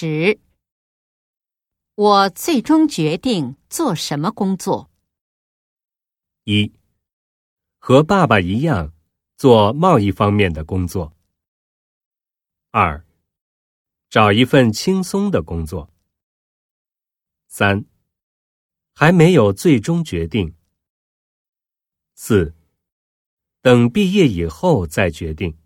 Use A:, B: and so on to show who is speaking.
A: 十我最终决定做什么工作？
B: 一和爸爸一样做贸易方面的工作。二找一份轻松的工作。三还没有最终决定。四等毕业以后再决定。